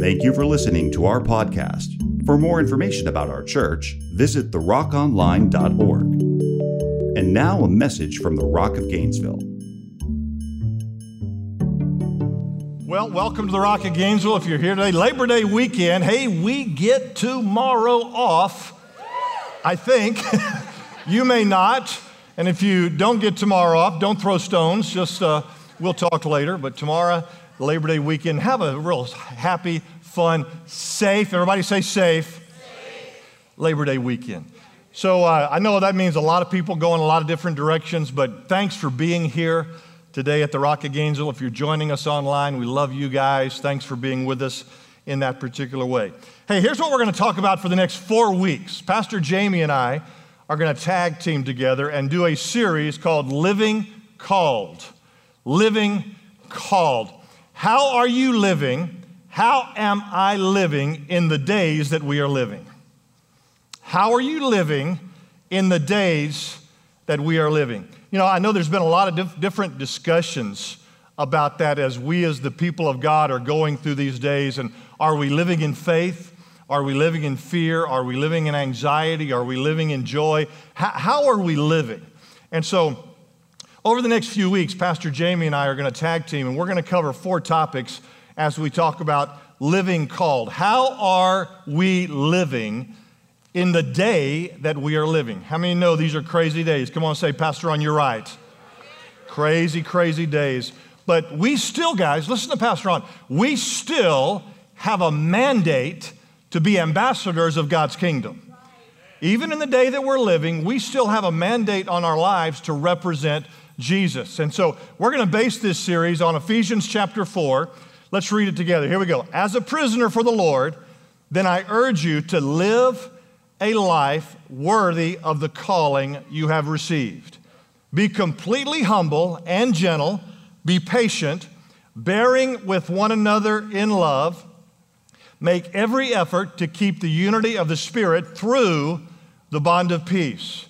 Thank you for listening to our podcast. For more information about our church, visit therockonline.org. And now a message from the Rock of Gainesville. Well, welcome to the Rock of Gainesville. If you're here today, Labor Day weekend, hey, we get tomorrow off. I think. you may not. And if you don't get tomorrow off, don't throw stones. Just, uh, we'll talk later. But tomorrow, Labor Day weekend, have a real happy, fun, safe, everybody say safe, safe. Labor Day weekend. So uh, I know that means a lot of people go in a lot of different directions, but thanks for being here today at the Rock of Gainesville. If you're joining us online, we love you guys. Thanks for being with us in that particular way. Hey, here's what we're going to talk about for the next four weeks. Pastor Jamie and I are going to tag team together and do a series called Living Called. Living Called. How are you living? How am I living in the days that we are living? How are you living in the days that we are living? You know, I know there's been a lot of dif- different discussions about that as we, as the people of God, are going through these days. And are we living in faith? Are we living in fear? Are we living in anxiety? Are we living in joy? How are we living? And so, over the next few weeks, Pastor Jamie and I are going to tag team, and we're going to cover four topics as we talk about living called. How are we living in the day that we are living? How many know these are crazy days? Come on, say, Pastor, Ron your right. Crazy, crazy days. But we still, guys, listen to Pastor Ron. We still have a mandate to be ambassadors of God's kingdom. Even in the day that we're living, we still have a mandate on our lives to represent Jesus. And so we're going to base this series on Ephesians chapter 4. Let's read it together. Here we go. As a prisoner for the Lord, then I urge you to live a life worthy of the calling you have received. Be completely humble and gentle, be patient, bearing with one another in love. Make every effort to keep the unity of the Spirit through the bond of peace.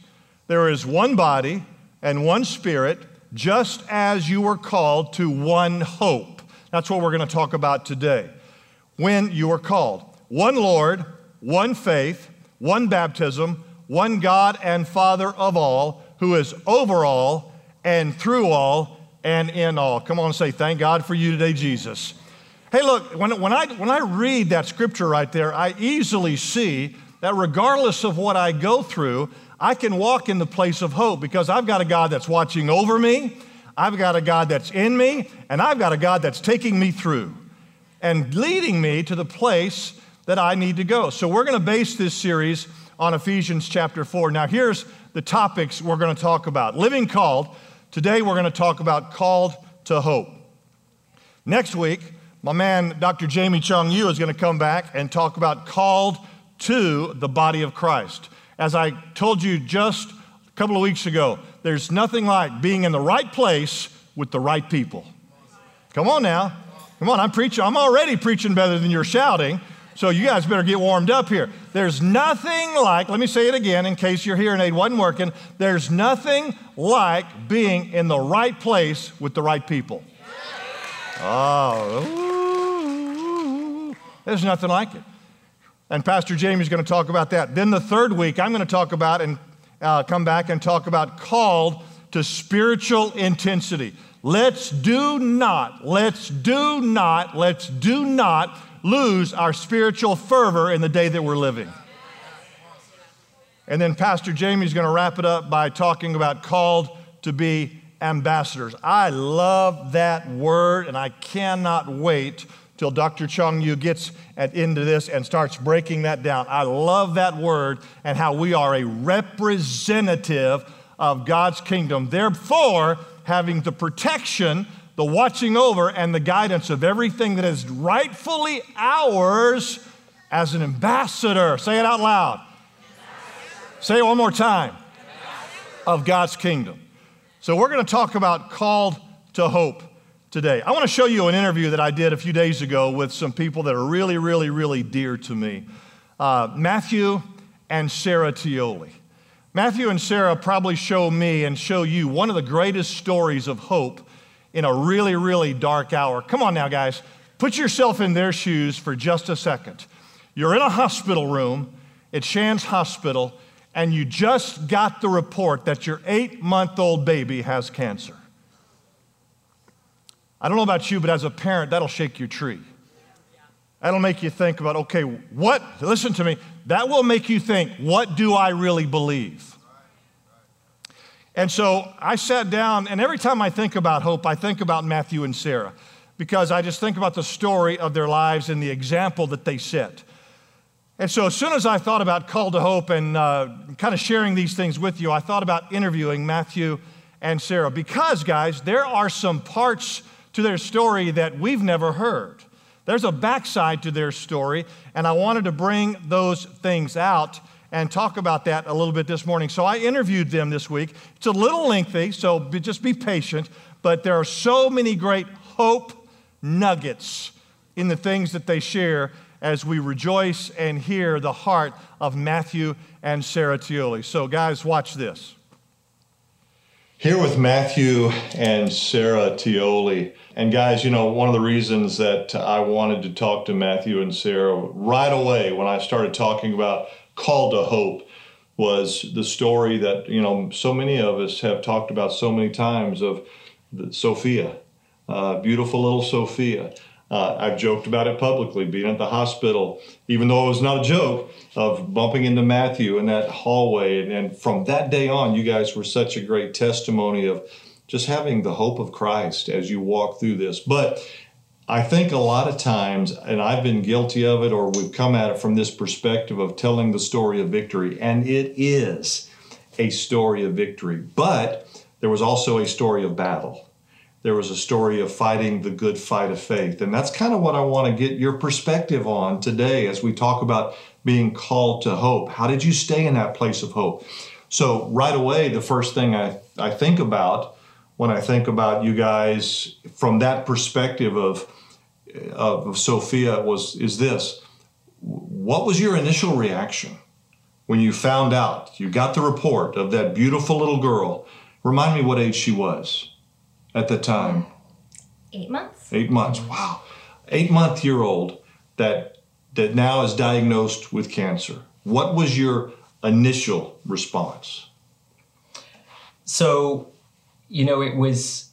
There is one body and one spirit, just as you were called to one hope. That's what we're going to talk about today. When you were called. One Lord, one faith, one baptism, one God and Father of all, who is over all and through all and in all. Come on, say, Thank God for you today, Jesus. Hey, look, when, when, I, when I read that scripture right there, I easily see that regardless of what I go through, I can walk in the place of hope because I've got a God that's watching over me, I've got a God that's in me, and I've got a God that's taking me through and leading me to the place that I need to go. So we're going to base this series on Ephesians chapter 4. Now, here's the topics we're going to talk about Living called. Today, we're going to talk about called to hope. Next week, my man, Dr. Jamie Chung Yu, is going to come back and talk about called to the body of Christ. As I told you just a couple of weeks ago, there's nothing like being in the right place with the right people. Come on now. Come on, I'm preaching. I'm already preaching better than you're shouting. So you guys better get warmed up here. There's nothing like, let me say it again in case your hearing aid wasn't working. There's nothing like being in the right place with the right people. Oh, there's nothing like it. And Pastor Jamie's going to talk about that. Then the third week, I'm going to talk about and uh, come back and talk about called to spiritual intensity. Let's do not, let's do not, let's do not lose our spiritual fervor in the day that we're living. And then Pastor Jamie's going to wrap it up by talking about called to be ambassadors. I love that word, and I cannot wait till Dr. Chung Yu gets at, into this and starts breaking that down. I love that word and how we are a representative of God's kingdom. Therefore, having the protection, the watching over, and the guidance of everything that is rightfully ours as an ambassador. Say it out loud. Say it one more time. Of God's kingdom. So, we're going to talk about called to hope today. I want to show you an interview that I did a few days ago with some people that are really, really, really dear to me uh, Matthew and Sarah Tioli. Matthew and Sarah probably show me and show you one of the greatest stories of hope in a really, really dark hour. Come on now, guys. Put yourself in their shoes for just a second. You're in a hospital room at Shands Hospital, and you just got the report that your eight month old baby has cancer. I don't know about you, but as a parent, that'll shake your tree. That'll make you think about, okay, what, listen to me, that will make you think, what do I really believe? And so I sat down, and every time I think about hope, I think about Matthew and Sarah because I just think about the story of their lives and the example that they set. And so, as soon as I thought about Call to Hope and uh, kind of sharing these things with you, I thought about interviewing Matthew and Sarah because, guys, there are some parts to their story that we've never heard. There's a backside to their story, and I wanted to bring those things out and talk about that a little bit this morning. So I interviewed them this week. It's a little lengthy, so be, just be patient, but there are so many great hope nuggets in the things that they share as we rejoice and hear the heart of Matthew and Sarah Tioli. So, guys, watch this. Here with Matthew and Sarah Tioli. And, guys, you know, one of the reasons that I wanted to talk to Matthew and Sarah right away when I started talking about Call to Hope was the story that, you know, so many of us have talked about so many times of Sophia, uh, beautiful little Sophia. Uh, I've joked about it publicly, being at the hospital, even though it was not a joke, of bumping into Matthew in that hallway. And, and from that day on, you guys were such a great testimony of just having the hope of Christ as you walk through this. But I think a lot of times, and I've been guilty of it, or we've come at it from this perspective of telling the story of victory, and it is a story of victory. But there was also a story of battle there was a story of fighting the good fight of faith. And that's kind of what I want to get your perspective on today as we talk about being called to hope. How did you stay in that place of hope? So, right away, the first thing I, I think about when I think about you guys from that perspective of, of Sophia was is this. What was your initial reaction when you found out, you got the report of that beautiful little girl? Remind me what age she was at the time? Eight months. Eight months. Wow. Eight month year old that that now is diagnosed with cancer. What was your initial response? So, you know, it was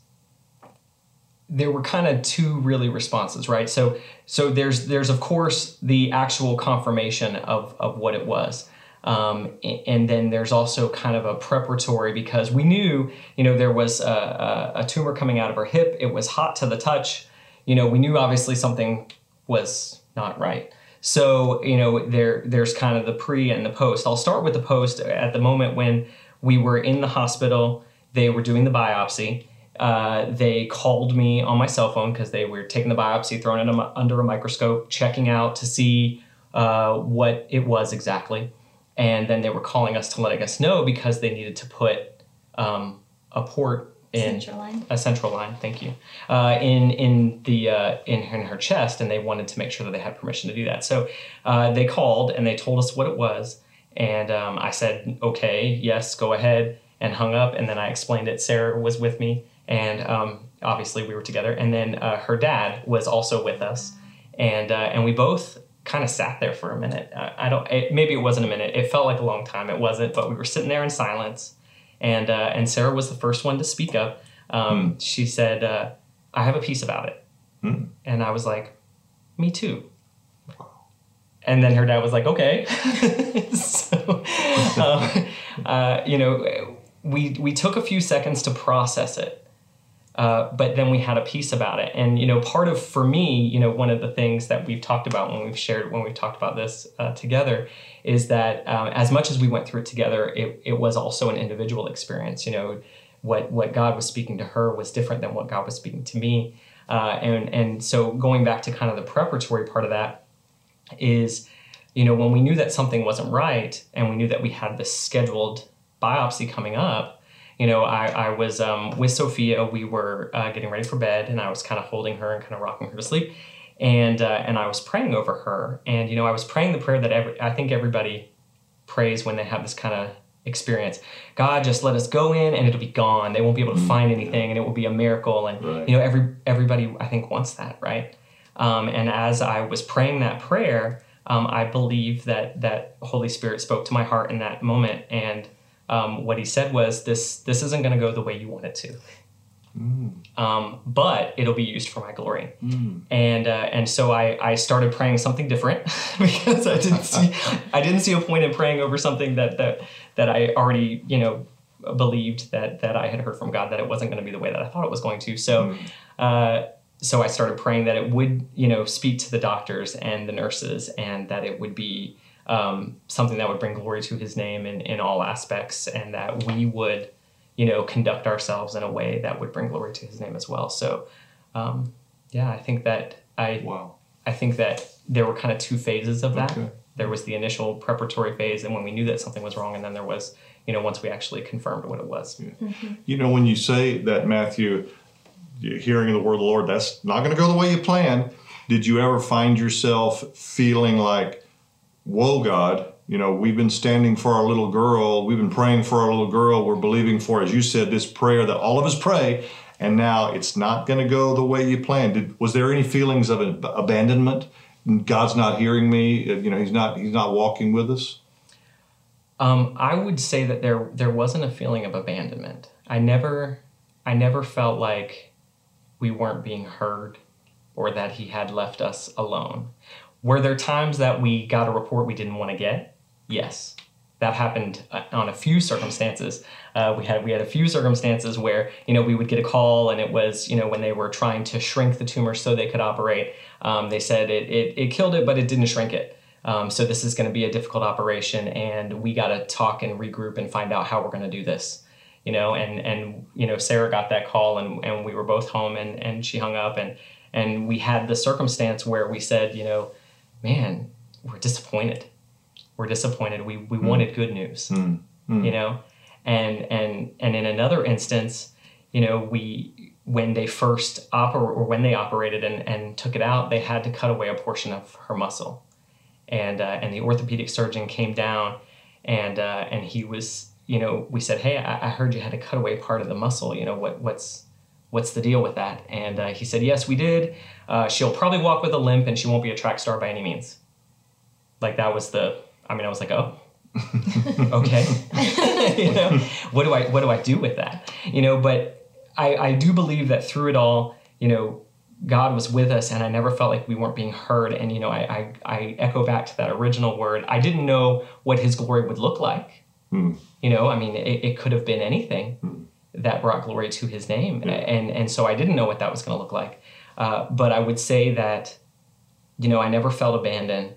there were kind of two really responses, right? So so there's there's of course the actual confirmation of of what it was. Um, and then there's also kind of a preparatory because we knew, you know, there was a, a, tumor coming out of her hip. It was hot to the touch. You know, we knew obviously something was not right. So, you know, there there's kind of the pre and the post. I'll start with the post at the moment when we were in the hospital. They were doing the biopsy. Uh, they called me on my cell phone because they were taking the biopsy, throwing it under a microscope, checking out to see uh, what it was exactly and then they were calling us to letting us know because they needed to put um, a port in central line. a central line. Thank you. Uh, in in the uh, in, in her chest, and they wanted to make sure that they had permission to do that. So uh, they called and they told us what it was, and um, I said, "Okay, yes, go ahead," and hung up. And then I explained it. Sarah was with me, and um, obviously we were together. And then uh, her dad was also with us, and uh, and we both kind of sat there for a minute. I, I don't. It, maybe it wasn't a minute. It felt like a long time. It wasn't, but we were sitting there in silence, and uh, and Sarah was the first one to speak up. Um, mm. She said, uh, "I have a peace about it," mm. and I was like, "Me too." And then her dad was like, "Okay." so, um, uh, you know, we we took a few seconds to process it. Uh, but then we had a peace about it. And, you know, part of, for me, you know, one of the things that we've talked about when we've shared, when we've talked about this uh, together is that um, as much as we went through it together, it, it was also an individual experience. You know, what, what God was speaking to her was different than what God was speaking to me. Uh, and, and so going back to kind of the preparatory part of that is, you know, when we knew that something wasn't right and we knew that we had this scheduled biopsy coming up, you know, I, I was um, with Sophia. We were uh, getting ready for bed, and I was kind of holding her and kind of rocking her to sleep, and uh, and I was praying over her. And you know, I was praying the prayer that every, I think everybody prays when they have this kind of experience. God, just let us go in, and it'll be gone. They won't be able to mm-hmm. find anything, and it will be a miracle. And right. you know, every everybody I think wants that, right? Um, and as I was praying that prayer, um, I believe that that Holy Spirit spoke to my heart in that moment, and um, what He said was, "This this isn't going to go the way you want it to." Um, but it'll be used for my glory. And uh, and so I, I started praying something different because I didn't see I didn't see a point in praying over something that that that I already you know believed that that I had heard from God that it wasn't going to be the way that I thought it was going to. So. Uh, so I started praying that it would, you know, speak to the doctors and the nurses, and that it would be um, something that would bring glory to His name in, in all aspects, and that we would you know, conduct ourselves in a way that would bring glory to His name as well. So, um, yeah, I think that I, Wow. I think that there were kind of two phases of that. Okay. There was the initial preparatory phase, and when we knew that something was wrong, and then there was, you know, once we actually confirmed what it was. You know, when you say that, Matthew, hearing the word of the Lord, that's not going to go the way you plan. Did you ever find yourself feeling like, whoa, God, you know, we've been standing for our little girl, we've been praying for our little girl, we're believing for, as you said, this prayer that all of us pray, and now it's not going to go the way you planned. Did, was there any feelings of ab- abandonment? God's not hearing me. You know, He's not. He's not walking with us. Um, I would say that there there wasn't a feeling of abandonment. I never I never felt like we weren't being heard or that he had left us alone. Were there times that we got a report we didn't want to get? Yes. That happened uh, on a few circumstances. Uh, we had we had a few circumstances where you know we would get a call and it was you know when they were trying to shrink the tumor so they could operate. Um, they said it, it it killed it but it didn't shrink it. Um, so this is going to be a difficult operation, and we got to talk and regroup and find out how we're going to do this. You know, and and you know, Sarah got that call, and and we were both home, and and she hung up, and and we had the circumstance where we said, you know, man, we're disappointed. We're disappointed. We we wanted good news. You know, and and and in another instance, you know, we when they first oper or when they operated and, and took it out, they had to cut away a portion of her muscle and uh, and the orthopedic surgeon came down and uh, and he was you know we said hey I, I heard you had to cut away part of the muscle you know what what's what's the deal with that? And uh, he said yes we did. Uh, she'll probably walk with a limp and she won't be a track star by any means. Like that was the I mean I was like oh okay. You know what do I what do I do with that? You know but I I do believe that through it all you know God was with us and I never felt like we weren't being heard. And, you know, I, I, I echo back to that original word. I didn't know what his glory would look like. You know, I mean, it, it could have been anything that brought glory to his name. And, and so I didn't know what that was going to look like. Uh, but I would say that, you know, I never felt abandoned.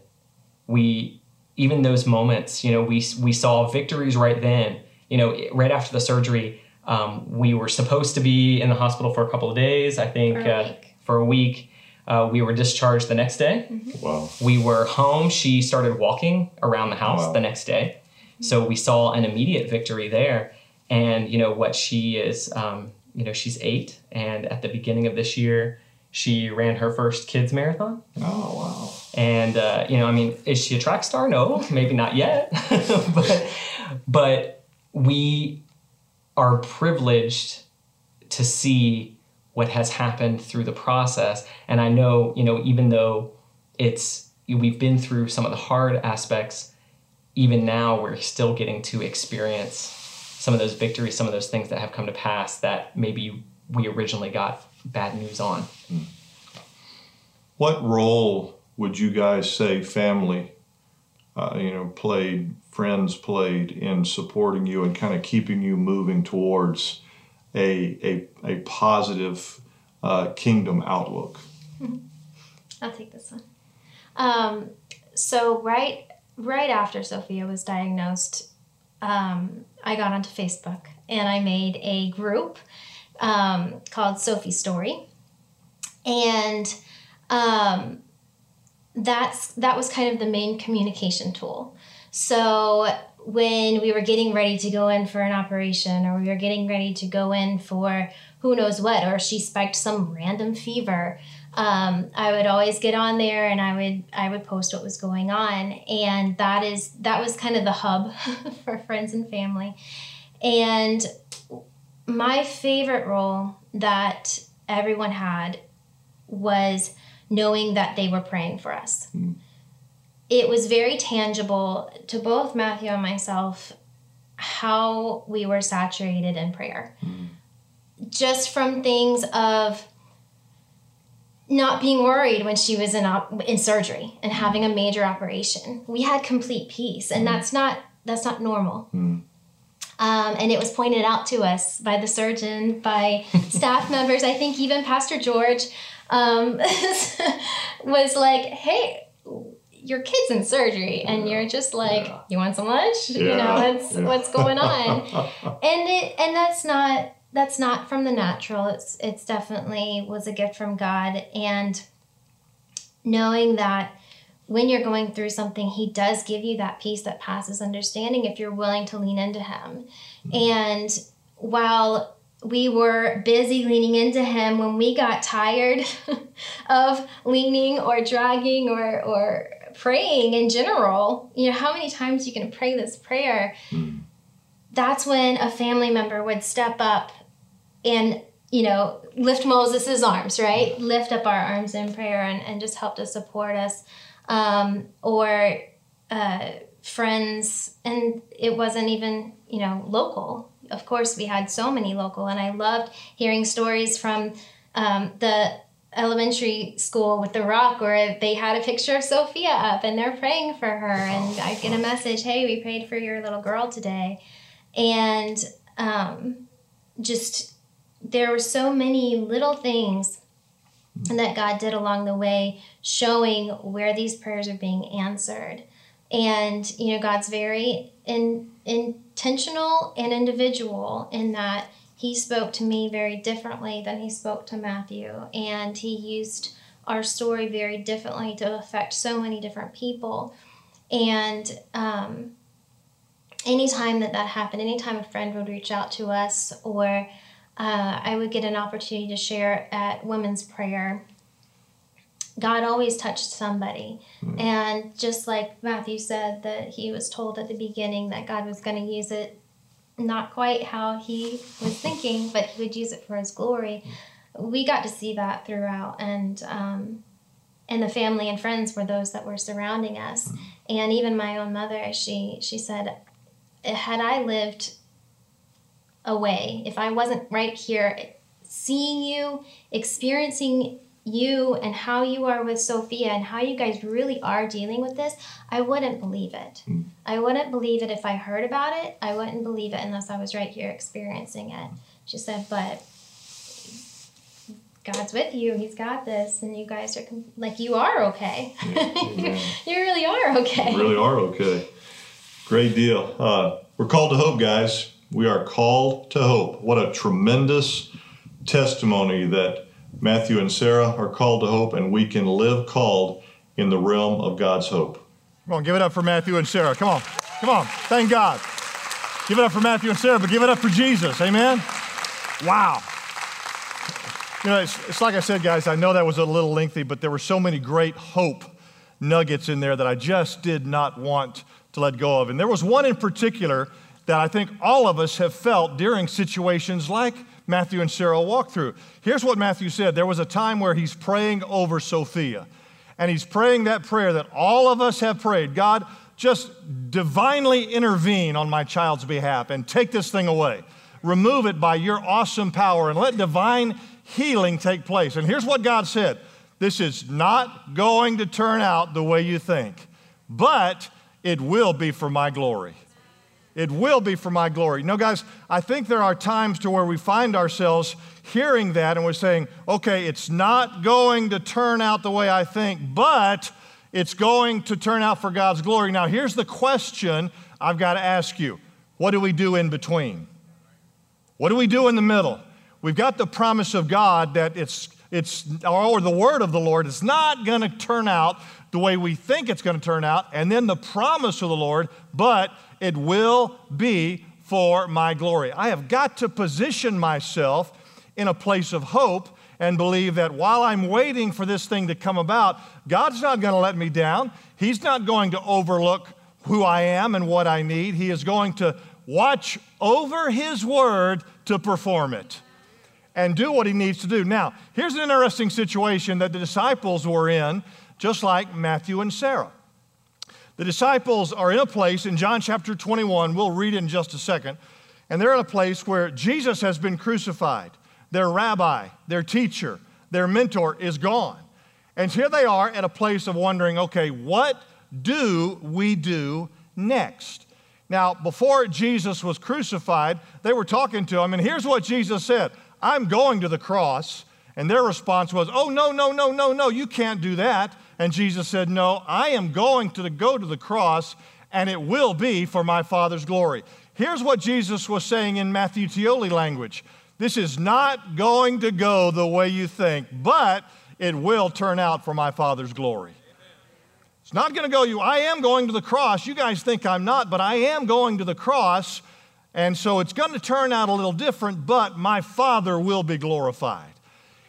We, even those moments, you know, we, we saw victories right then, you know, right after the surgery. Um, we were supposed to be in the hospital for a couple of days, I think. For a uh, week. for a week. Uh, we were discharged the next day. Wow. We were home. She started walking around the house Wow. the next day. So we saw an immediate victory there. And, you know, what she is, um, you know, she's eight. And at the beginning of this year, she ran her first kids marathon. Oh wow. And, uh, you know, I mean, is she a track star? No, maybe not yet. but, but we are privileged to see what has happened through the process. And I know, you know, even though it's, we've been through some of the hard aspects, even now we're still getting to experience some of those victories, some of those things that have come to pass that maybe we originally got bad news on. What role would you guys say family, uh, you know, played, friends played in supporting you and kind of keeping you moving towards a a, a positive uh, kingdom outlook? I'll take this one. Um, so right right after Sophia was diagnosed, um, I got onto Facebook and I made a group um, called Sophie Story, and um, that's that was kind of the main communication tool. So when we were getting ready to go in for an operation, or we were getting ready to go in for who knows what, or she spiked some random fever, um, I would always get on there and I would I would post what was going on, and that is that was kind of the hub for friends and family. And my favorite role that everyone had was knowing that they were praying for us. It was very tangible to both Matthew and myself how we were saturated in prayer. Just from things of not being worried when she was in op- in surgery and having a major operation. We had complete peace, and that's not that's not normal. Um, and it was pointed out to us by the surgeon, by staff members. I think even Pastor George um, was like, "Hey, your kid's in surgery, and you're just like, you want some lunch? You know, what's Yeah. what's going on?" and it and that's not that's not from the natural. It's it's definitely was a gift from God, and knowing that when you're going through something, He does give you that peace that passes understanding if you're willing to lean into Him. And while we were busy leaning into Him, when we got tired of leaning or dragging or, or praying in general, you know, how many times you can pray this prayer? Hmm. That's when a family member would step up and you know, lift Moses' arms, right? Lift up our arms in prayer and, and just help to support us. Um, or uh, friends, and it wasn't even, you know, local. Of course, we had so many local, and I loved hearing stories from um, the elementary school with the rock where they had a picture of Sophia up and they're praying for her. And I get a message, hey, we prayed for your little girl today. And um, just there were so many little things that God did along the way, showing where these prayers are being answered. And you know, God's very in, intentional and individual in that He spoke to me very differently than He spoke to Matthew, and He used our story very differently to affect so many different people. And um, anytime that that happened, anytime a friend would reach out to us or uh, I would get an opportunity to share at women's prayer. God always touched somebody. And just like Matthew said, that he was told at the beginning that God was going to use it not quite how he was thinking, but he would use it for his glory. We got to see that throughout. And, um, and the family and friends were those that were surrounding us. And even my own mother, she, she said, had I lived away, if I wasn't right here seeing you, experiencing you and how you are with Sophia and how you guys really are dealing with this, I wouldn't believe it. I wouldn't believe it if I heard about it. I wouldn't believe it unless I was right here experiencing it. She said, but God's with you. He's got this, and you guys are com- like you are okay. amen. you really are okay. You really are okay. Great deal. Uh, we're called to hope, guys. We are called to hope. What a tremendous testimony that Matthew and Sarah are called to hope, and we can live called in the realm of God's hope. Come on, give it up for Matthew and Sarah. Come on. Come on. Thank God. Give it up for Matthew and Sarah, but give it up for Jesus. Amen. Wow. You know, it's, it's like I said, guys, I know that was a little lengthy, but there were so many great hope nuggets in there that I just did not want to let go of. And there was one in particular that I think all of us have felt during situations like Matthew and Sarah walked through. Here's what Matthew said there was a time where he's praying over Sophia, and he's praying that prayer that all of us have prayed God, just divinely intervene on my child's behalf and take this thing away. Remove it by your awesome power and let divine healing take place. And here's what God said this is not going to turn out the way you think, but it will be for my glory. It will be for my glory. No, guys, I think there are times to where we find ourselves hearing that and we're saying, okay, it's not going to turn out the way I think, but it's going to turn out for God's glory. Now, here's the question I've got to ask you What do we do in between? What do we do in the middle? We've got the promise of God that it's, it's or the word of the Lord is not going to turn out the way we think it's going to turn out, and then the promise of the Lord, but it will be for my glory. I have got to position myself in a place of hope and believe that while I'm waiting for this thing to come about, God's not going to let me down. He's not going to overlook who I am and what I need. He is going to watch over His word to perform it. and do what he needs to do. Now, here's an interesting situation that the disciples were in, just like Matthew and Sarah. The disciples are in a place in John chapter 21, we'll read in just a second, and they're in a place where Jesus has been crucified. Their rabbi, their teacher, their mentor is gone. And here they are at a place of wondering okay, what do we do next? Now, before Jesus was crucified, they were talking to him, and here's what Jesus said I'm going to the cross. And their response was, Oh, no, no, no, no, no, you can't do that. And Jesus said, No, I am going to go to the cross, and it will be for my Father's glory. Here's what Jesus was saying in Matthew Tioli language this is not going to go the way you think, but it will turn out for my Father's glory. It's not going to go you. I am going to the cross. You guys think I'm not, but I am going to the cross. And so it's going to turn out a little different, but my Father will be glorified.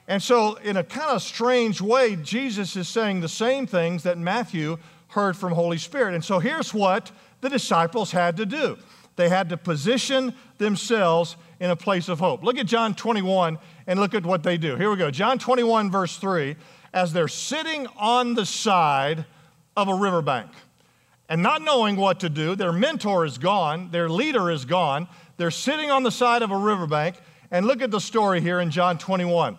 And so, in a kind of strange way, Jesus is saying the same things that Matthew heard from Holy Spirit. And so, here's what the disciples had to do they had to position themselves in a place of hope. Look at John 21 and look at what they do. Here we go. John 21, verse 3. As they're sitting on the side of a riverbank and not knowing what to do, their mentor is gone, their leader is gone. They're sitting on the side of a riverbank. And look at the story here in John 21.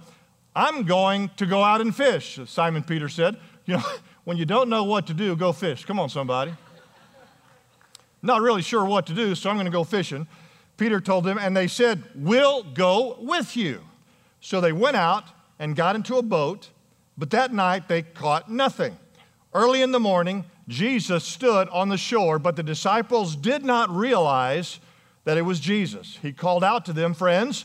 I'm going to go out and fish, Simon Peter said. You know, when you don't know what to do, go fish. Come on, somebody. Not really sure what to do, so I'm going to go fishing. Peter told them, and they said, We'll go with you. So they went out and got into a boat, but that night they caught nothing. Early in the morning, Jesus stood on the shore, but the disciples did not realize that it was Jesus. He called out to them, Friends,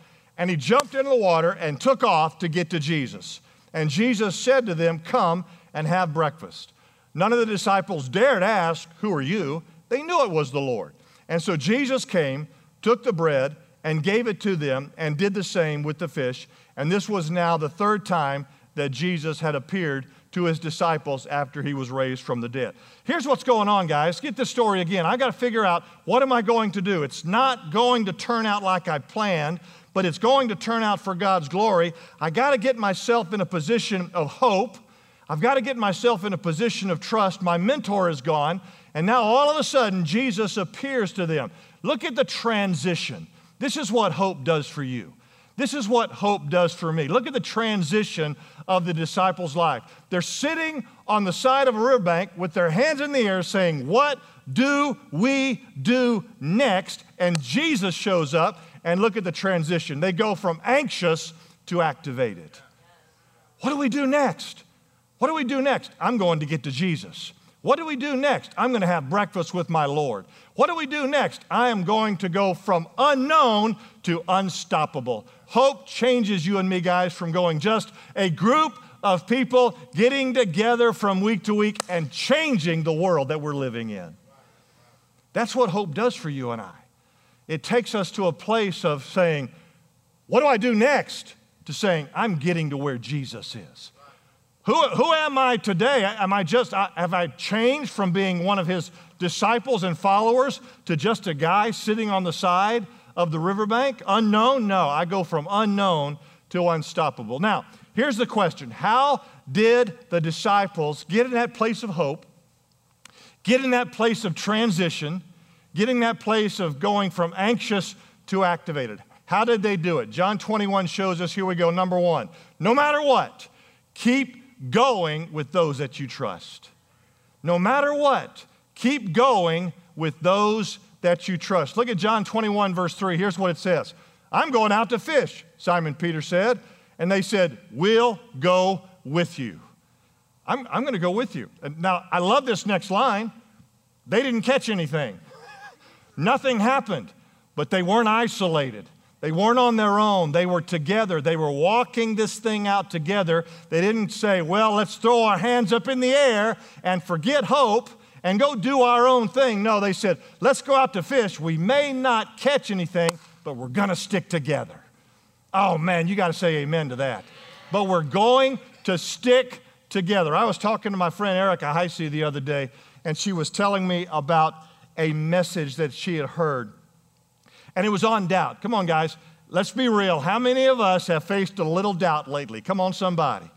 and he jumped into the water and took off to get to Jesus. And Jesus said to them, Come and have breakfast. None of the disciples dared ask, Who are you? They knew it was the Lord. And so Jesus came, took the bread, and gave it to them, and did the same with the fish. And this was now the third time that Jesus had appeared to his disciples after he was raised from the dead. Here's what's going on, guys. Get this story again. I got to figure out what am I going to do? It's not going to turn out like I planned, but it's going to turn out for God's glory. I got to get myself in a position of hope. I've got to get myself in a position of trust. My mentor is gone, and now all of a sudden Jesus appears to them. Look at the transition. This is what hope does for you. This is what hope does for me. Look at the transition of the disciples' life. They're sitting on the side of a riverbank with their hands in the air saying, What do we do next? And Jesus shows up, and look at the transition. They go from anxious to activated. What do we do next? What do we do next? I'm going to get to Jesus. What do we do next? I'm going to have breakfast with my Lord. What do we do next? I am going to go from unknown to unstoppable. Hope changes you and me, guys, from going just a group of people getting together from week to week and changing the world that we're living in. That's what hope does for you and I. It takes us to a place of saying, What do I do next? to saying, I'm getting to where Jesus is. Who, who am I today? Am I just, have I changed from being one of his disciples and followers to just a guy sitting on the side of the riverbank? Unknown? No, I go from unknown to unstoppable. Now, here's the question How did the disciples get in that place of hope, get in that place of transition, get in that place of going from anxious to activated? How did they do it? John 21 shows us here we go. Number one, no matter what, keep going with those that you trust. No matter what, Keep going with those that you trust. Look at John 21, verse 3. Here's what it says I'm going out to fish, Simon Peter said. And they said, We'll go with you. I'm, I'm going to go with you. Now, I love this next line. They didn't catch anything, nothing happened, but they weren't isolated. They weren't on their own. They were together. They were walking this thing out together. They didn't say, well, let's throw our hands up in the air and forget hope and go do our own thing. No, they said, let's go out to fish. We may not catch anything, but we're going to stick together. Oh, man, you got to say amen to that. But we're going to stick together. I was talking to my friend Erica Heisey the other day, and she was telling me about a message that she had heard and it was on doubt. Come on, guys, let's be real. How many of us have faced a little doubt lately? Come on, somebody.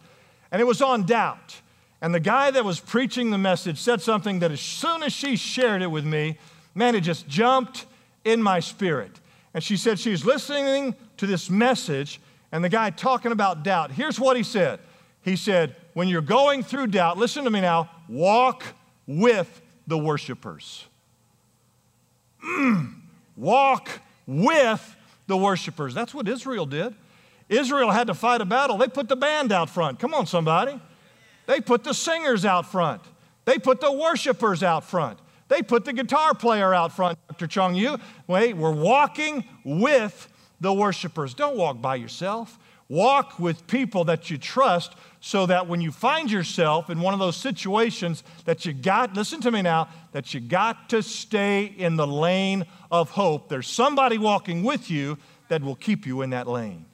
And it was on doubt. And the guy that was preaching the message said something that as soon as she shared it with me, man, it just jumped in my spirit. And she said she was listening to this message and the guy talking about doubt. Here's what he said He said, When you're going through doubt, listen to me now, walk with the worshipers. Walk with the worshipers. That's what Israel did. Israel had to fight a battle. They put the band out front. Come on, somebody. They put the singers out front. They put the worshipers out front. They put the guitar player out front, Dr. Chung Yu. Wait, we're walking with the worshipers. Don't walk by yourself. Walk with people that you trust so that when you find yourself in one of those situations that you got, listen to me now, that you got to stay in the lane of hope. There's somebody walking with you that will keep you in that lane.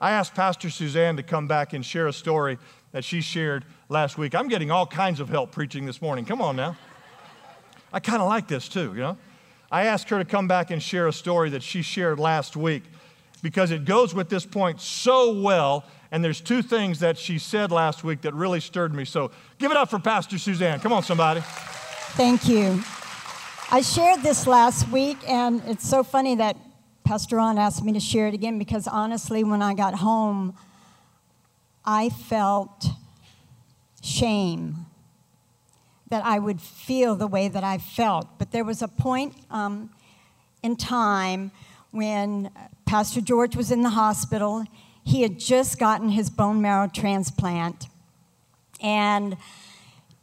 I asked Pastor Suzanne to come back and share a story that she shared last week. I'm getting all kinds of help preaching this morning. Come on now. I kind of like this too, you know. I asked her to come back and share a story that she shared last week because it goes with this point so well and there's two things that she said last week that really stirred me. So give it up for Pastor Suzanne. Come on, somebody. Thank you. I shared this last week, and it's so funny that Pastor Ron asked me to share it again because honestly, when I got home, I felt shame that I would feel the way that I felt. But there was a point um, in time when Pastor George was in the hospital. He had just gotten his bone marrow transplant. And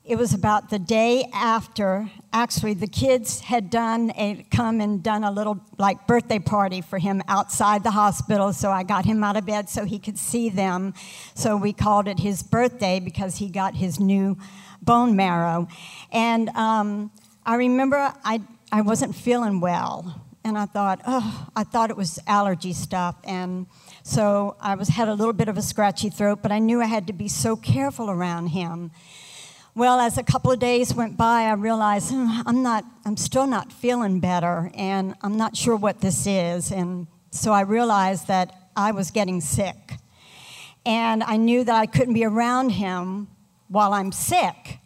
it was about the day after, actually, the kids had done a, come and done a little like birthday party for him outside the hospital. So I got him out of bed so he could see them. So we called it his birthday because he got his new bone marrow. And um, I remember I, I wasn't feeling well. And I thought, oh, I thought it was allergy stuff. And so I was had a little bit of a scratchy throat, but I knew I had to be so careful around him. Well, as a couple of days went by, I realized hmm, I'm not I'm still not feeling better and I'm not sure what this is. And so I realized that I was getting sick. And I knew that I couldn't be around him while I'm sick.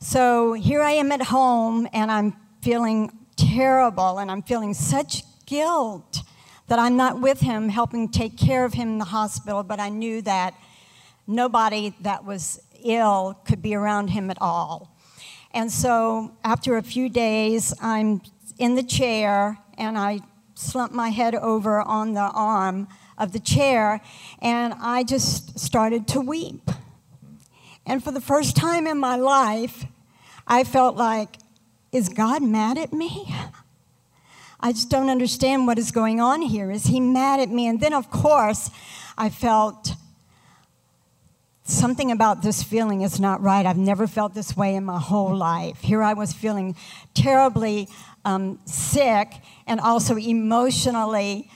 So here I am at home and I'm feeling terrible and I'm feeling such guilt that I'm not with him helping take care of him in the hospital, but I knew that nobody that was ill could be around him at all. And so after a few days, I'm in the chair and I slump my head over on the arm of the chair and I just started to weep. And for the first time in my life, I felt like, is God mad at me? I just don't understand what is going on here. Is he mad at me? And then, of course, I felt something about this feeling is not right. I've never felt this way in my whole life. Here I was feeling terribly um, sick and also emotionally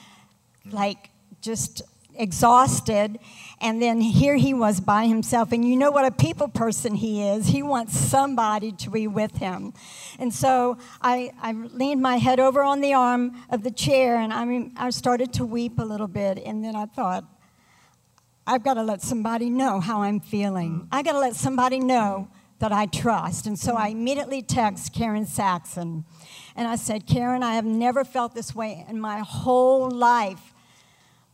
like just exhausted. And then here he was by himself. And you know what a people person he is. He wants somebody to be with him. And so I, I leaned my head over on the arm of the chair and I, I started to weep a little bit. And then I thought, I've got to let somebody know how I'm feeling. Mm. I've got to let somebody know that I trust. And so I immediately text Karen Saxon. And I said, Karen, I have never felt this way in my whole life.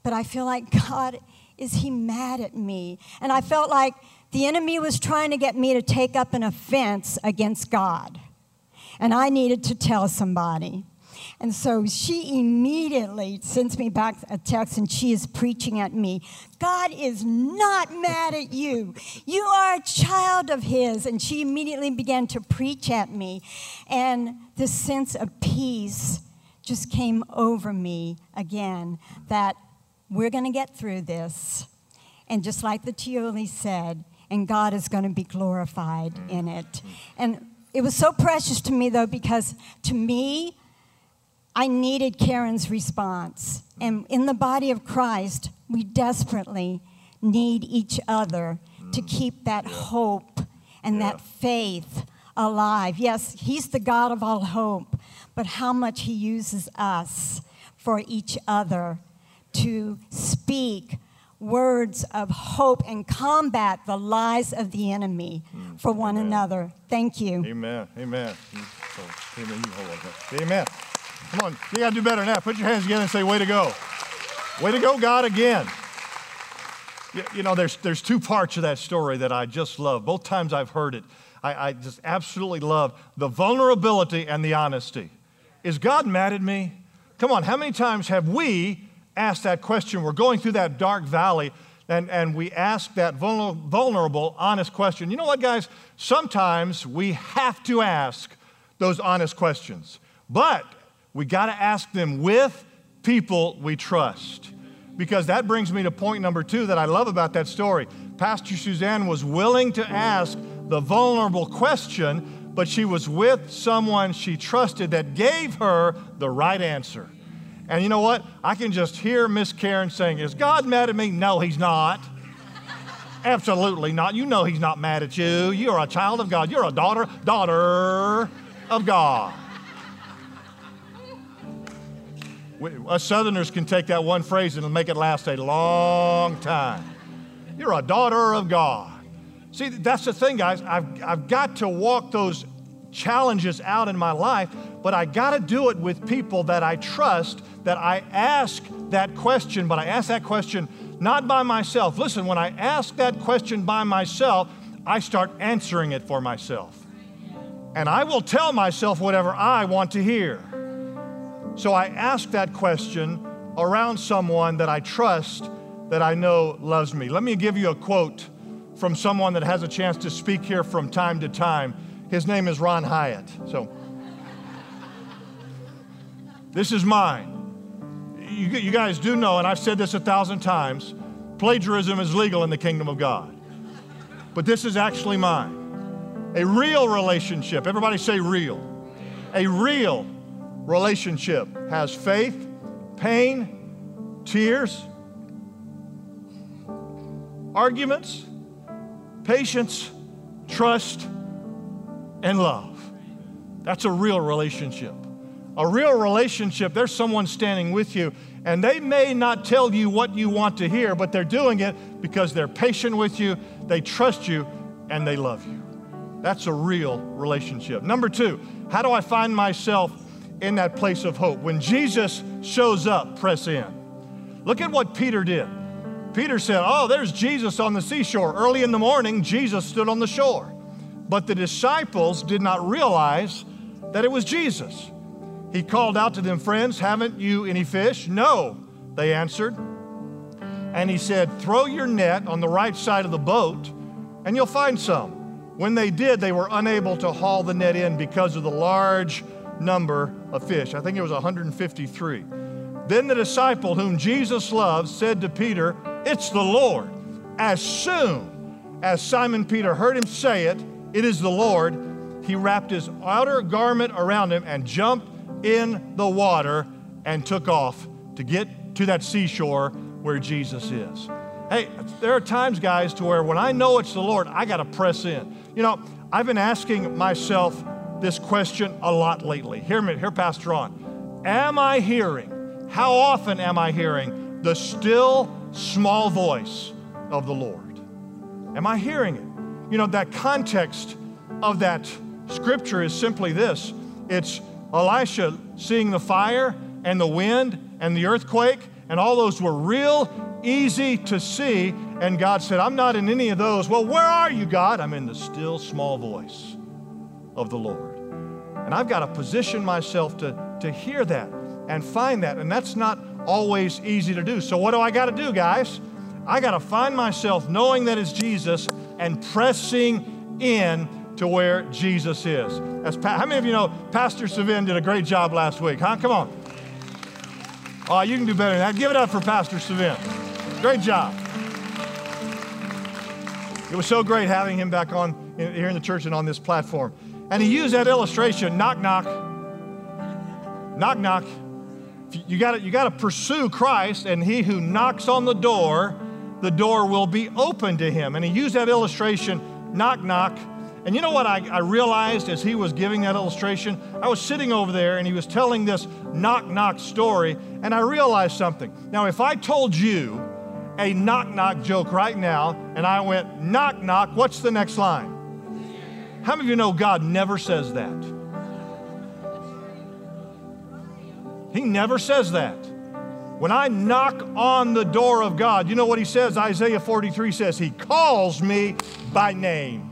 But I feel like God is he mad at me? And I felt like the enemy was trying to get me to take up an offense against God. And I needed to tell somebody. And so she immediately sends me back a text and she is preaching at me. God is not mad at you. You are a child of His. And she immediately began to preach at me. And this sense of peace just came over me again that we're going to get through this. And just like the Tioli said, and God is going to be glorified mm. in it. And it was so precious to me, though, because to me, I needed Karen's response. And in the body of Christ, we desperately need each other mm. to keep that hope and that faith alive. Yes, He's the God of all hope, but how much He uses us for each other to speak words of hope and combat the lies of the enemy mm. for one Amen. another. Thank you. Amen. Amen. Amen. You hold on. Amen. Come on. You got to do better now. Put your hands together and say, Way to go. Way to go, God, again. You, you know, there's, there's two parts of that story that I just love. Both times I've heard it, I, I just absolutely love the vulnerability and the honesty. Is God mad at me? Come on, how many times have we asked that question? We're going through that dark valley and, and we ask that vulnerable, honest question. You know what, guys? Sometimes we have to ask those honest questions, but we got to ask them with people we trust. Because that brings me to point number two that I love about that story. Pastor Suzanne was willing to ask the vulnerable question, but she was with someone she trusted that gave her the right answer. And you know what? I can just hear Miss Karen saying, Is God mad at me? No, he's not. Absolutely not. You know he's not mad at you. You're a child of God. You're a daughter, daughter of God. We, us Southerners can take that one phrase and make it last a long time. You're a daughter of God. See, that's the thing, guys. I've, I've got to walk those challenges out in my life, but I got to do it with people that I trust, that I ask that question, but I ask that question not by myself. Listen, when I ask that question by myself, I start answering it for myself. And I will tell myself whatever I want to hear. So I ask that question around someone that I trust, that I know loves me. Let me give you a quote from someone that has a chance to speak here from time to time. His name is Ron Hyatt. So this is mine. You, you guys do know, and I've said this a thousand times plagiarism is legal in the kingdom of God. But this is actually mine. A real relationship, everybody say real. A real relationship has faith, pain, tears, arguments, patience, trust, and love. That's a real relationship. A real relationship, there's someone standing with you, and they may not tell you what you want to hear, but they're doing it because they're patient with you, they trust you, and they love you. That's a real relationship. Number two, how do I find myself in that place of hope? When Jesus shows up, press in. Look at what Peter did. Peter said, Oh, there's Jesus on the seashore. Early in the morning, Jesus stood on the shore. But the disciples did not realize that it was Jesus. He called out to them, Friends, haven't you any fish? No, they answered. And he said, Throw your net on the right side of the boat, and you'll find some. When they did, they were unable to haul the net in because of the large number of fish. I think it was 153. Then the disciple whom Jesus loved said to Peter, It's the Lord. As soon as Simon Peter heard him say it, It is the Lord, he wrapped his outer garment around him and jumped in the water and took off to get to that seashore where Jesus is. Hey, there are times, guys, to where when I know it's the Lord, I got to press in. You know, I've been asking myself this question a lot lately. Hear me, hear Pastor Ron. Am I hearing, how often am I hearing the still small voice of the Lord? Am I hearing it? You know, that context of that scripture is simply this it's Elisha seeing the fire and the wind and the earthquake, and all those were real easy to see. And God said, I'm not in any of those. Well, where are you, God? I'm in the still small voice of the Lord. And I've got to position myself to, to hear that and find that. And that's not always easy to do. So, what do I got to do, guys? I got to find myself knowing that it's Jesus and pressing in to where Jesus is. As pa- How many of you know Pastor Savin did a great job last week, huh? Come on. Oh, you can do better than that. Give it up for Pastor Savin. Great job. It was so great having him back on here in the church and on this platform. And he used that illustration knock, knock. Knock, knock. You got you to pursue Christ, and he who knocks on the door, the door will be open to him. And he used that illustration knock, knock. And you know what I, I realized as he was giving that illustration? I was sitting over there and he was telling this knock, knock story, and I realized something. Now, if I told you a knock, knock joke right now, and I went knock, knock, what's the next line? How many of you know God never says that? He never says that. When I knock on the door of God, you know what he says? Isaiah 43 says, He calls me by name.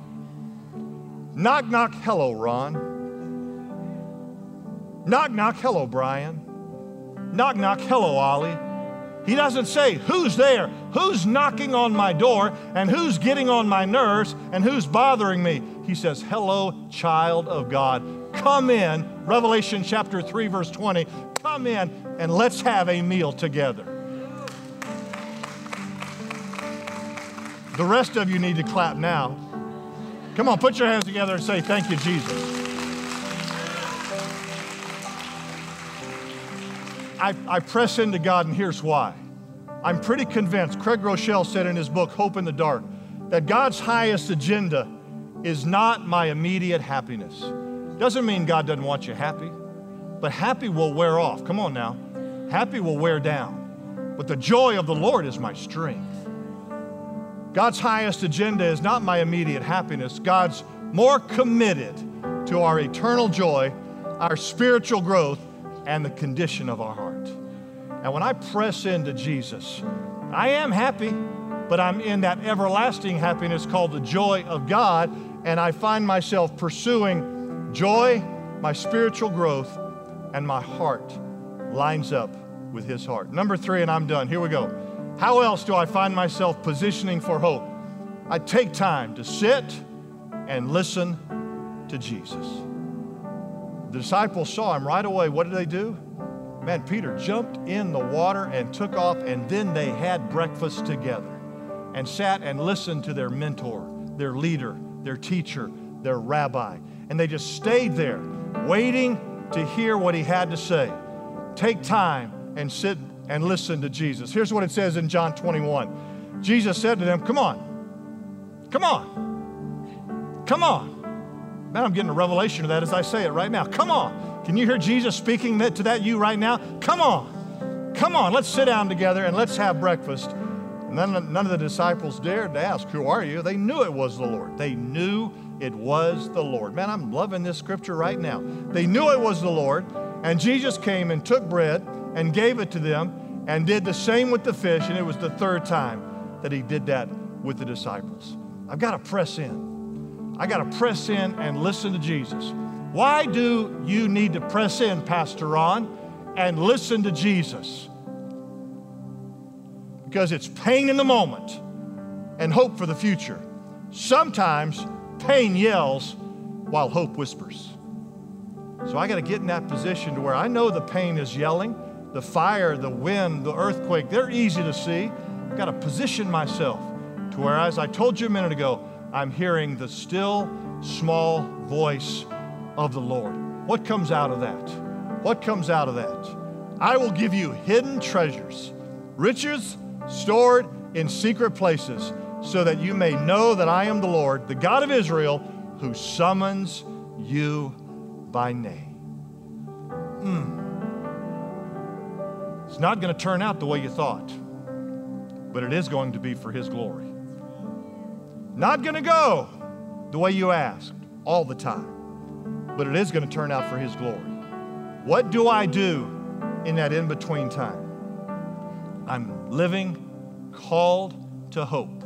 Knock, knock, hello, Ron. Knock, knock, hello, Brian. Knock, knock, hello, Ollie. He doesn't say, Who's there? Who's knocking on my door? And who's getting on my nerves? And who's bothering me? He says, Hello, child of God. Come in. Revelation chapter 3, verse 20. Come in and let's have a meal together. The rest of you need to clap now. Come on, put your hands together and say, Thank you, Jesus. I, I press into God, and here's why. I'm pretty convinced, Craig Groeschel said in his book, Hope in the Dark, that God's highest agenda is not my immediate happiness. Doesn't mean God doesn't want you happy. But happy will wear off. Come on now. Happy will wear down. But the joy of the Lord is my strength. God's highest agenda is not my immediate happiness. God's more committed to our eternal joy, our spiritual growth, and the condition of our heart. And when I press into Jesus, I am happy, but I'm in that everlasting happiness called the joy of God, and I find myself pursuing joy, my spiritual growth, and my heart lines up with his heart. Number three, and I'm done. Here we go. How else do I find myself positioning for hope? I take time to sit and listen to Jesus. The disciples saw him right away. What did they do? Man, Peter jumped in the water and took off, and then they had breakfast together and sat and listened to their mentor, their leader, their teacher, their rabbi. And they just stayed there, waiting to hear what he had to say. Take time and sit and listen to Jesus. Here's what it says in John 21 Jesus said to them, Come on, come on, come on. Man, I'm getting a revelation of that as I say it right now. Come on. Can you hear Jesus speaking to that you right now? Come on. Come on, let's sit down together and let's have breakfast. And none, none of the disciples dared to ask, Who are you? They knew it was the Lord. They knew it was the Lord. Man, I'm loving this scripture right now. They knew it was the Lord, and Jesus came and took bread and gave it to them and did the same with the fish, and it was the third time that he did that with the disciples. I've got to press in. I got to press in and listen to Jesus. Why do you need to press in, Pastor Ron, and listen to Jesus? Because it's pain in the moment and hope for the future. Sometimes Pain yells while hope whispers. So I got to get in that position to where I know the pain is yelling, the fire, the wind, the earthquake, they're easy to see. I've got to position myself to where, as I told you a minute ago, I'm hearing the still, small voice of the Lord. What comes out of that? What comes out of that? I will give you hidden treasures, riches stored in secret places so that you may know that I am the Lord, the God of Israel, who summons you by name. Mm. It's not going to turn out the way you thought, but it is going to be for His glory. Not going to go the way you asked all the time, but it is going to turn out for His glory. What do I do in that in between time? I'm living called to hope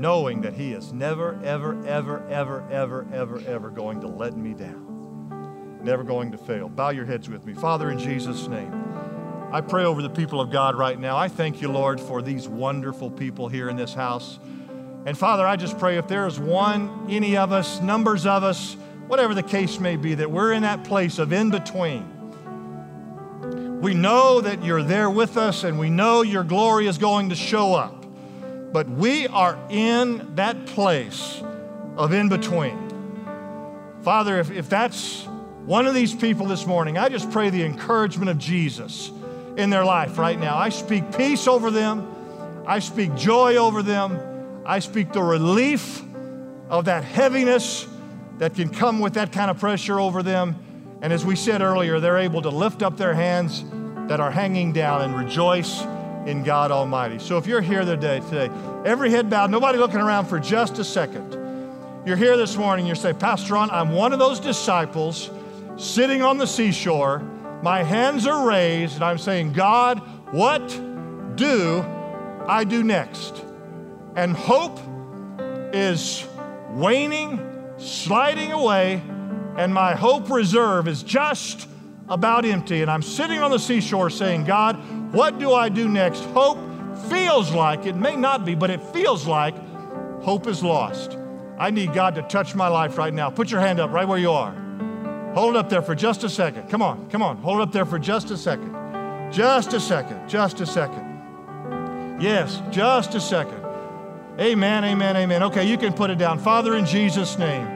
knowing that He is never, ever, ever, ever, ever, ever, ever going to let me down. Never going to fail. Bow your heads with me. Father, in Jesus' name, I pray over the people of God right now. I thank you, Lord, for these wonderful people here in this house. And Father, I just pray if there is one, any of us, numbers of us, whatever the case may be, that we're in that place of in between We know that you're there with us and we know your glory is going to show up. But we are in that place of in between. Father, if, if that's one of these people this morning, I just pray the encouragement of Jesus in their life right now. I speak peace over them, I speak joy over them, I speak the relief of that heaviness that can come with that kind of pressure over them. And as we said earlier, they're able to lift up their hands that are hanging down and rejoice in God Almighty. So if you're here today, today, every head bowed, nobody looking around for just a second. You're here this morning, you say, Pastor Ron, I'm one of those disciples sitting on the seashore. My hands are raised, and I'm saying, God, what do I do next? And hope is waning, sliding away, and my hope reserve is just about empty. And I'm sitting on the seashore saying, God, what do I do next? Hope feels like, it may not be, but it feels like hope is lost. I need God to touch my life right now. Put your hand up right where you are. Hold it up there for just a second. Come on, come on. Hold it up there for just a second. Just a second. Just a second. Yes, just a second. Amen, amen, amen. Okay, you can put it down. Father, in Jesus' name,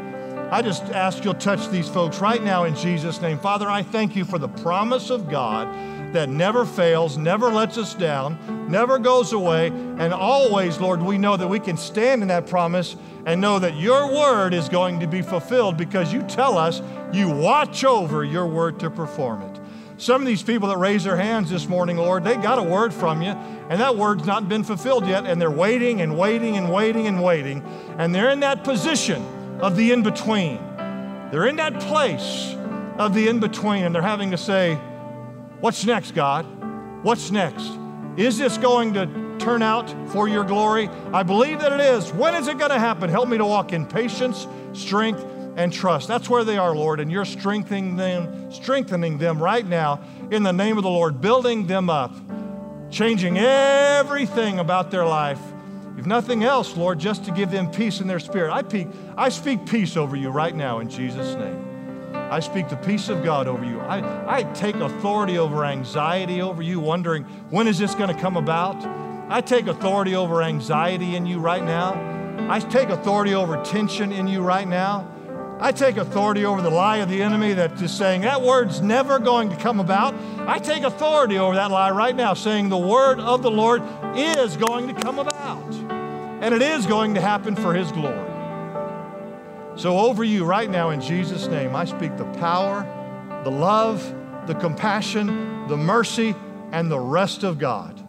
I just ask you'll touch these folks right now in Jesus' name. Father, I thank you for the promise of God that never fails, never lets us down, never goes away, and always, Lord, we know that we can stand in that promise and know that your word is going to be fulfilled because you tell us you watch over your word to perform it. Some of these people that raise their hands this morning, Lord, they got a word from you, and that word's not been fulfilled yet, and they're waiting and waiting and waiting and waiting, and they're in that position of the in between. They're in that place of the in between, and they're having to say, What's next, God? What's next? Is this going to turn out for your glory? I believe that it is. When is it going to happen? Help me to walk in patience, strength, and trust. That's where they are, Lord, and you're strengthening them, strengthening them right now in the name of the Lord, building them up, changing everything about their life. If nothing else, Lord, just to give them peace in their spirit. I, speak, I speak peace over you right now in Jesus' name. I speak the peace of God over you. I, I take authority over anxiety over you, wondering when is this going to come about? I take authority over anxiety in you right now. I take authority over tension in you right now. I take authority over the lie of the enemy that is saying that word's never going to come about. I take authority over that lie right now, saying the word of the Lord is going to come about. And it is going to happen for his glory. So, over you right now, in Jesus' name, I speak the power, the love, the compassion, the mercy, and the rest of God,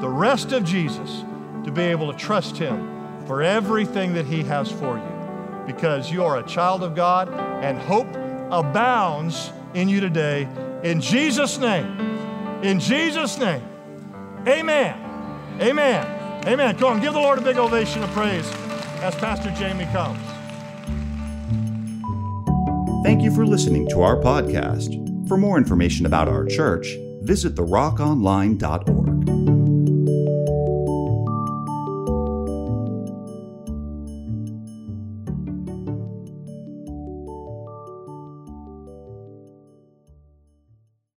the rest of Jesus, to be able to trust Him for everything that He has for you. Because you are a child of God, and hope abounds in you today. In Jesus' name, in Jesus' name, amen. Amen. Amen. Come on, give the Lord a big ovation of praise as Pastor Jamie comes. Thank you for listening to our podcast. For more information about our church, visit therockonline.org.